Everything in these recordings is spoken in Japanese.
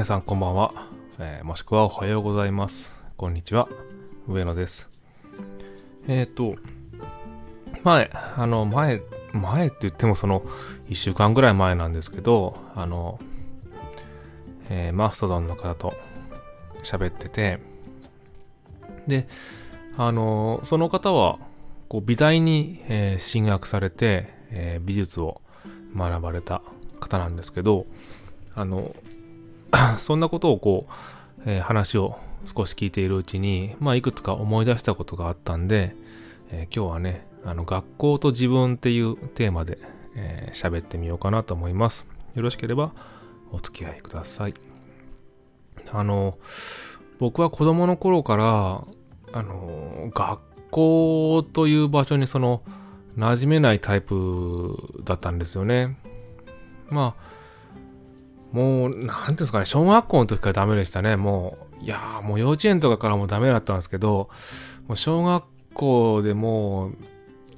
皆さんこんばんは、えー、もしくはおはようございます。こんにちは、上野です。えっ、ー、と、前、あの、前、前って言ってもその1週間ぐらい前なんですけど、あの、えー、マストドンの方と喋ってて、で、あの、その方は、こう美大に、えー、進学されて、えー、美術を学ばれた方なんですけど、あの、そんなことをこう、えー、話を少し聞いているうちに、まあ、いくつか思い出したことがあったんで、えー、今日はね、あの、学校と自分っていうテーマで喋、えー、ってみようかなと思います。よろしければお付き合いください。あの、僕は子供の頃から、あの、学校という場所にその、馴染めないタイプだったんですよね。まあ、もう、なんていうんですかね、小学校の時からダメでしたね。もう、いやもう幼稚園とかからもダメだったんですけど、もう小学校でもう、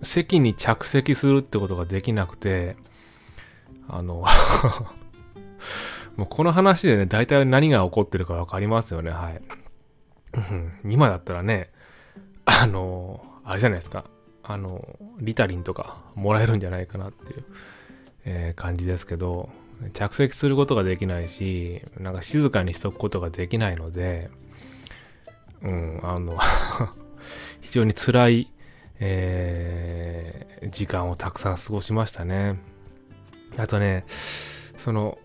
席に着席するってことができなくて、あの もうこの話でね、大体何が起こってるかわかりますよね、はい。今だったらね、あの、あれじゃないですか。あの、リタリンとかもらえるんじゃないかなっていう、えー、感じですけど、着席することができないし、なんか静かにしとくことができないので、うん、あの 非常に辛い、えー、時間をたくさん過ごしましたね。あとね、その、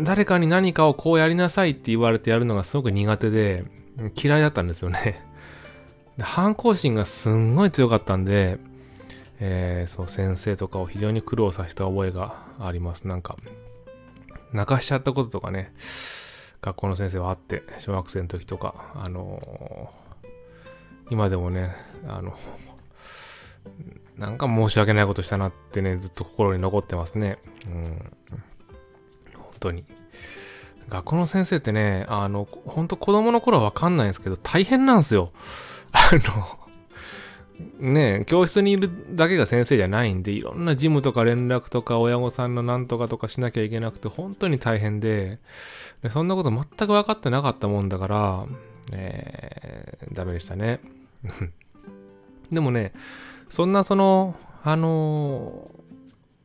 誰かに何かをこうやりなさいって言われてやるのがすごく苦手で、嫌いだったんですよね。反抗心がすんごい強かったんで、えー、そう先生とかを非常に苦労させた覚えがあります。なんか、泣かしちゃったこととかね、学校の先生はあって、小学生の時とか、あのー、今でもね、あの、なんか申し訳ないことしたなってね、ずっと心に残ってますね。うん。本当に。学校の先生ってね、あの、本当子供の頃はわかんないんですけど、大変なんですよ。あの、ね教室にいるだけが先生じゃないんで、いろんな事務とか連絡とか親御さんのなんとかとかしなきゃいけなくて、本当に大変で、でそんなこと全く分かってなかったもんだから、えー、ダメでしたね。でもね、そんなその、あの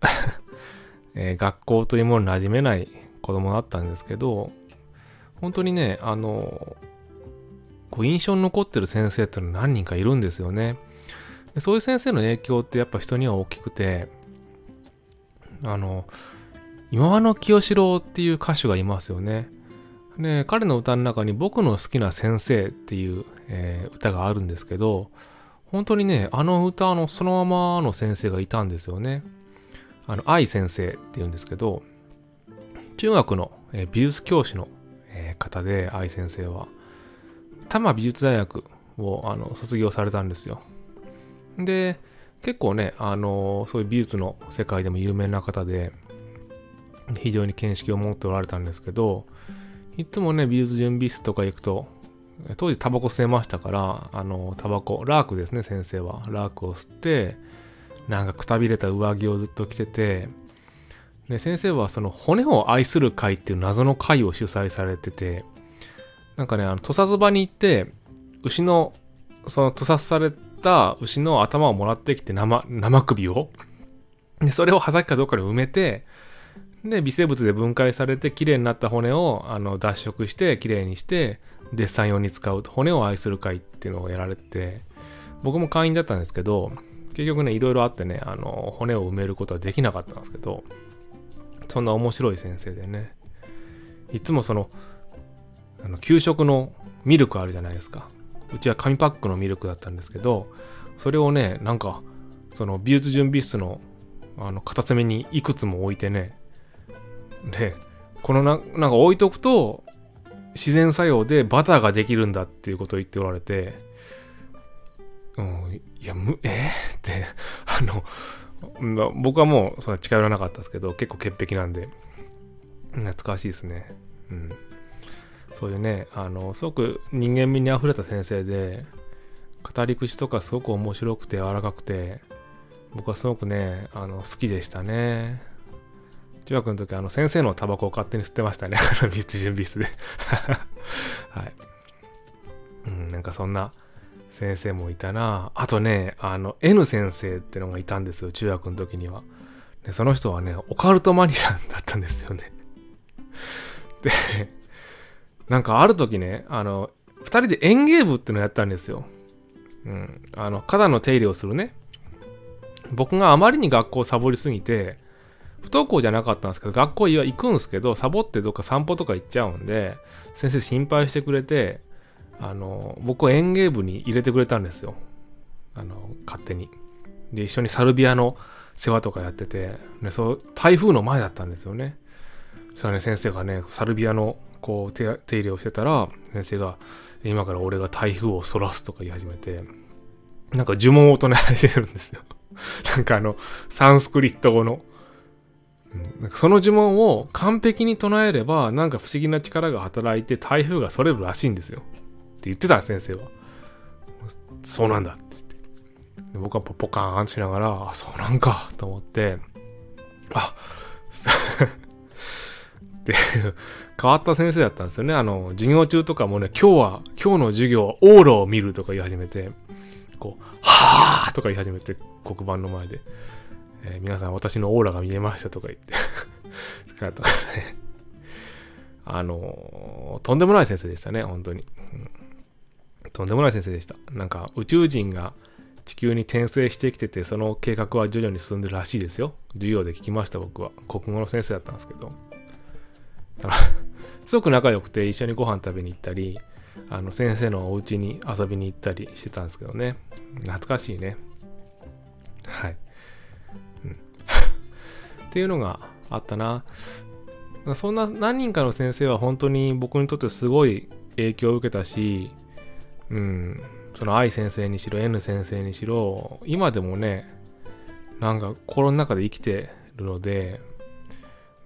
えー、学校というものに馴染めない子供だったんですけど、本当にね、あのこう印象に残ってる先生ってのは何人かいるんですよね。そういう先生の影響ってやっぱ人には大きくて、あの、今和の清志郎っていう歌手がいますよね。で、彼の歌の中に僕の好きな先生っていう、えー、歌があるんですけど、本当にね、あの歌のそのままの先生がいたんですよね。あの、愛先生って言うんですけど、中学の、えー、美術教師の、えー、方で、愛先生は、多摩美術大学をあの卒業されたんですよ。で、結構ね、あの、そういう美術の世界でも有名な方で、非常に見識を持っておられたんですけど、いつもね、美術準備室とか行くと、当時タバコ吸えましたから、あの、タバコ、ラークですね、先生は。ラークを吸って、なんかくたびれた上着をずっと着てて、で、先生はその骨を愛する会っていう謎の会を主催されてて、なんかね、あの、土佐場に行って、牛の、その屠殺されった牛の頭をもらってきて生、生首を。で、それを刃先かどっかで埋めて、で、微生物で分解されて綺麗になった骨をあの脱色して綺麗にしてデッサン用に使う骨を愛する会っていうのをやられて僕も会員だったんですけど結局ねいろいろあってねあの骨を埋めることはできなかったんですけどそんな面白い先生でね。いつもそのあの給食のミルクあるじゃないですか。うちは紙パックのミルクだったんですけど、それをね、なんか、その美術準備室のあの片隅にいくつも置いてね、で、このな、なんか置いとくと、自然作用でバターができるんだっていうことを言っておられて、うん、いや、む、え？ー、って、あの、僕はもうそんな近寄らなかったですけど、結構潔癖なんで、懐かしいですね。うん。そういうね、あの、すごく人間味に溢れた先生で、語り口とかすごく面白くて柔らかくて、僕はすごくね、あの、好きでしたね。中学の時あの先生のタバコを勝手に吸ってましたね。あの準備室で はい。うん、なんかそんな先生もいたな。あとね、あの N 先生ってのがいたんですよ、中学の時には。でその人はね、オカルトマニアだったんですよね。で、なんかある時ね、あの、二人で園芸部ってのをやったんですよ。うん。あの、花壇の手入れをするね。僕があまりに学校をサボりすぎて、不登校じゃなかったんですけど、学校は行くんですけど、サボってどっか散歩とか行っちゃうんで、先生心配してくれて、あの、僕を園芸部に入れてくれたんですよ。あの、勝手に。で、一緒にサルビアの世話とかやってて、ね、そう、台風の前だったんですよね。そね、先生がね、サルビアのこう手入れをしてたら、先生が、今から俺が台風をそらすとか言い始めて、なんか呪文を唱え始めるんですよ。なんかあの、サンスクリット語の。うんか、その呪文を完璧に唱えれば、なんか不思議な力が働いて台風がそれるらしいんですよ。って言ってた先生は。そうなんだって言って。僕はポポカーンしながら、あ、そうなんかと思って、あ、変わった先生だったんですよね。あの、授業中とかもね、今日は、今日の授業はオーラを見るとか言い始めて、こう、はぁとか言い始めて、黒板の前で、えー、皆さん私のオーラが見えましたとか言って 疲れたからねあの、とんでもない先生でしたね、本当に、うん。とんでもない先生でした。なんか宇宙人が地球に転生してきてて、その計画は徐々に進んでるらしいですよ。授業で聞きました、僕は。国語の先生だったんですけど。すごく仲良くて一緒にご飯食べに行ったり、あの先生のお家に遊びに行ったりしてたんですけどね。懐かしいね。はい。うん、っていうのがあったな。そんな何人かの先生は本当に僕にとってすごい影響を受けたし、うん、その愛先生にしろ N 先生にしろ、今でもね、なんか心の中で生きてるので、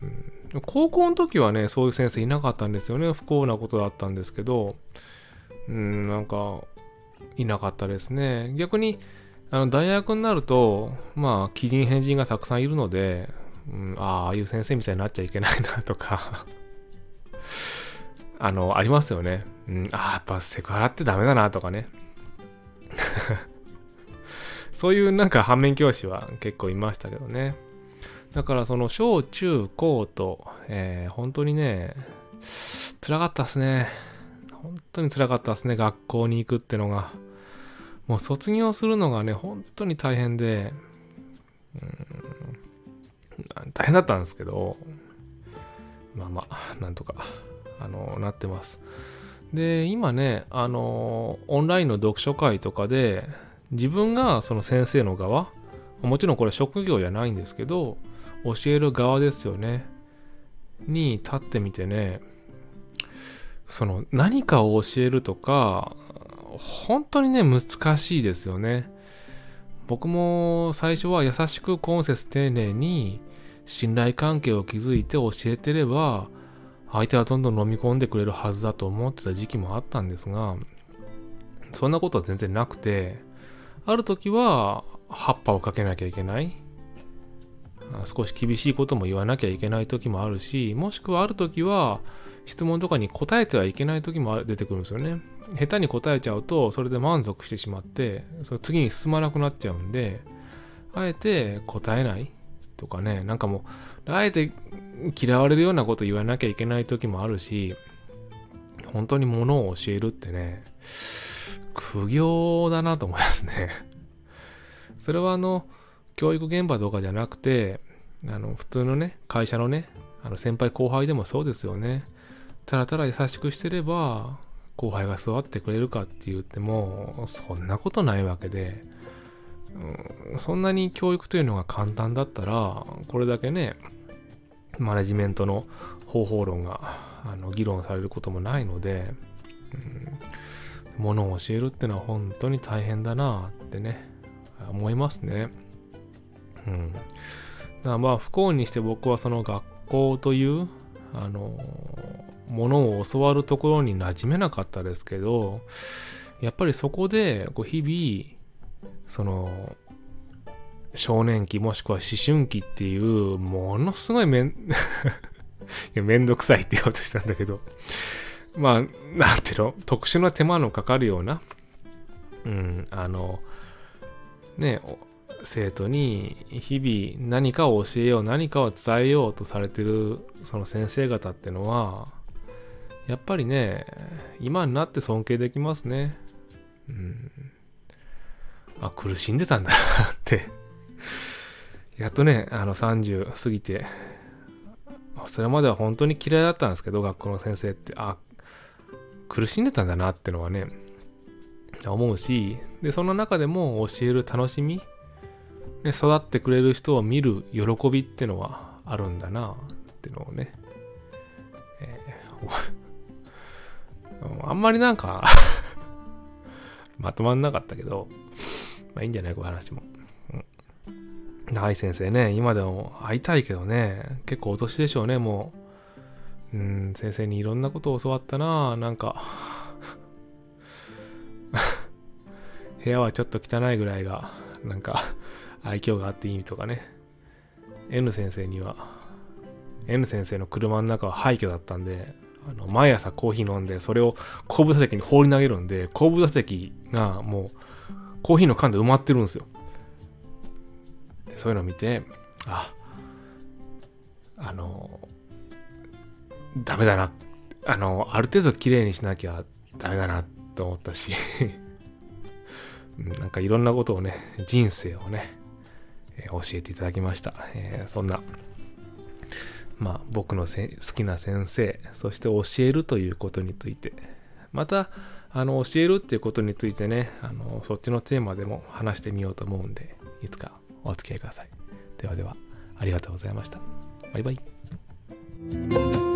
うん高校の時はね、そういう先生いなかったんですよね。不幸なことだったんですけど、うん、なんか、いなかったですね。逆に、あの、大学になると、まあ、奇人変人がたくさんいるので、うん、ああ、いう先生みたいになっちゃいけないなとか あの、ありますよね。うん、ああ、やっぱセクハラってダメだなとかね。そういうなんか反面教師は結構いましたけどね。だからその小中高と、えー、本当にね、辛かったっすね。本当に辛かったっすね、学校に行くってのが。もう卒業するのがね、本当に大変で、うん、大変だったんですけど、まあまあ、なんとか、あの、なってます。で、今ね、あの、オンラインの読書会とかで、自分がその先生の側、もちろんこれ職業じゃないんですけど、教える側ですよね。に立ってみてね、その何かを教えるとか、本当にね、難しいですよね。僕も最初は優しく今節丁寧に信頼関係を築いて教えてれば、相手はどんどん飲み込んでくれるはずだと思ってた時期もあったんですが、そんなことは全然なくて、ある時は葉っぱをかけなきゃいけない。少し厳しいことも言わなきゃいけない時もあるし、もしくはある時は質問とかに答えてはいけない時も出てくるんですよね。下手に答えちゃうと、それで満足してしまって、その次に進まなくなっちゃうんで、あえて答えないとかね、なんかもう、あえて嫌われるようなこと言わなきゃいけない時もあるし、本当にものを教えるってね、苦行だなと思いますね。それはあの、教育現場とかじゃなくて、あの、普通のね、会社のね、あの先輩後輩でもそうですよね。ただただ優しくしてれば、後輩が座ってくれるかって言っても、そんなことないわけで、うん、そんなに教育というのが簡単だったら、これだけね、マネジメントの方法論があの議論されることもないので、うん、ものを教えるってのは本当に大変だなってね、思いますね。うん。だからまあ不幸にして僕はその学校という、あの、ものを教わるところに馴染めなかったですけど、やっぱりそこでこう日々、その、少年期もしくは思春期っていう、ものすごいめん、いやめんどくさいって言おうとしたんだけど、まあ、なんていうの、特殊な手間のかかるような、うん、あの、ね、生徒に日々何かを教えよう、何かを伝えようとされてるその先生方ってのは、やっぱりね、今になって尊敬できますね。うん。あ、苦しんでたんだなってやっとね、あの30過ぎて、それまでは本当に嫌いだったんですけど、学校の先生って、あ、苦しんでたんだなってのはね、思うし、で、その中でも教える楽しみ、ね、育ってくれる人を見る喜びってのはあるんだなってのをね、えー、あんまりなんか まとまんなかったけど、まあいいんじゃないこういう話も。うん、はい先生ね、今でも会いたいけどね、結構お年でしょうね、もう。うん、先生にいろんなことを教わったななんか 部屋はちょっと汚いぐらいが、なんか愛嬌があっていいとかね。N 先生には、N 先生の車の中は廃墟だったんで、あの毎朝コーヒー飲んで、それを後部座席に放り投げるんで、後部座席がもうコーヒーの缶で埋まってるんですよ。そういうのを見て、あ、あの、ダメだな。あの、ある程度綺麗にしなきゃダメだなと思ったし なんかいろんなことをね、人生をね、え、教えていただきました。え、そんな、まあ僕の好きな先生、そして教えるということについて、また、あの、教えるっていうことについてね、あの、そっちのテーマでも話してみようと思うんで、いつかお付き合いください。ではでは、ありがとうございました。バイバイ。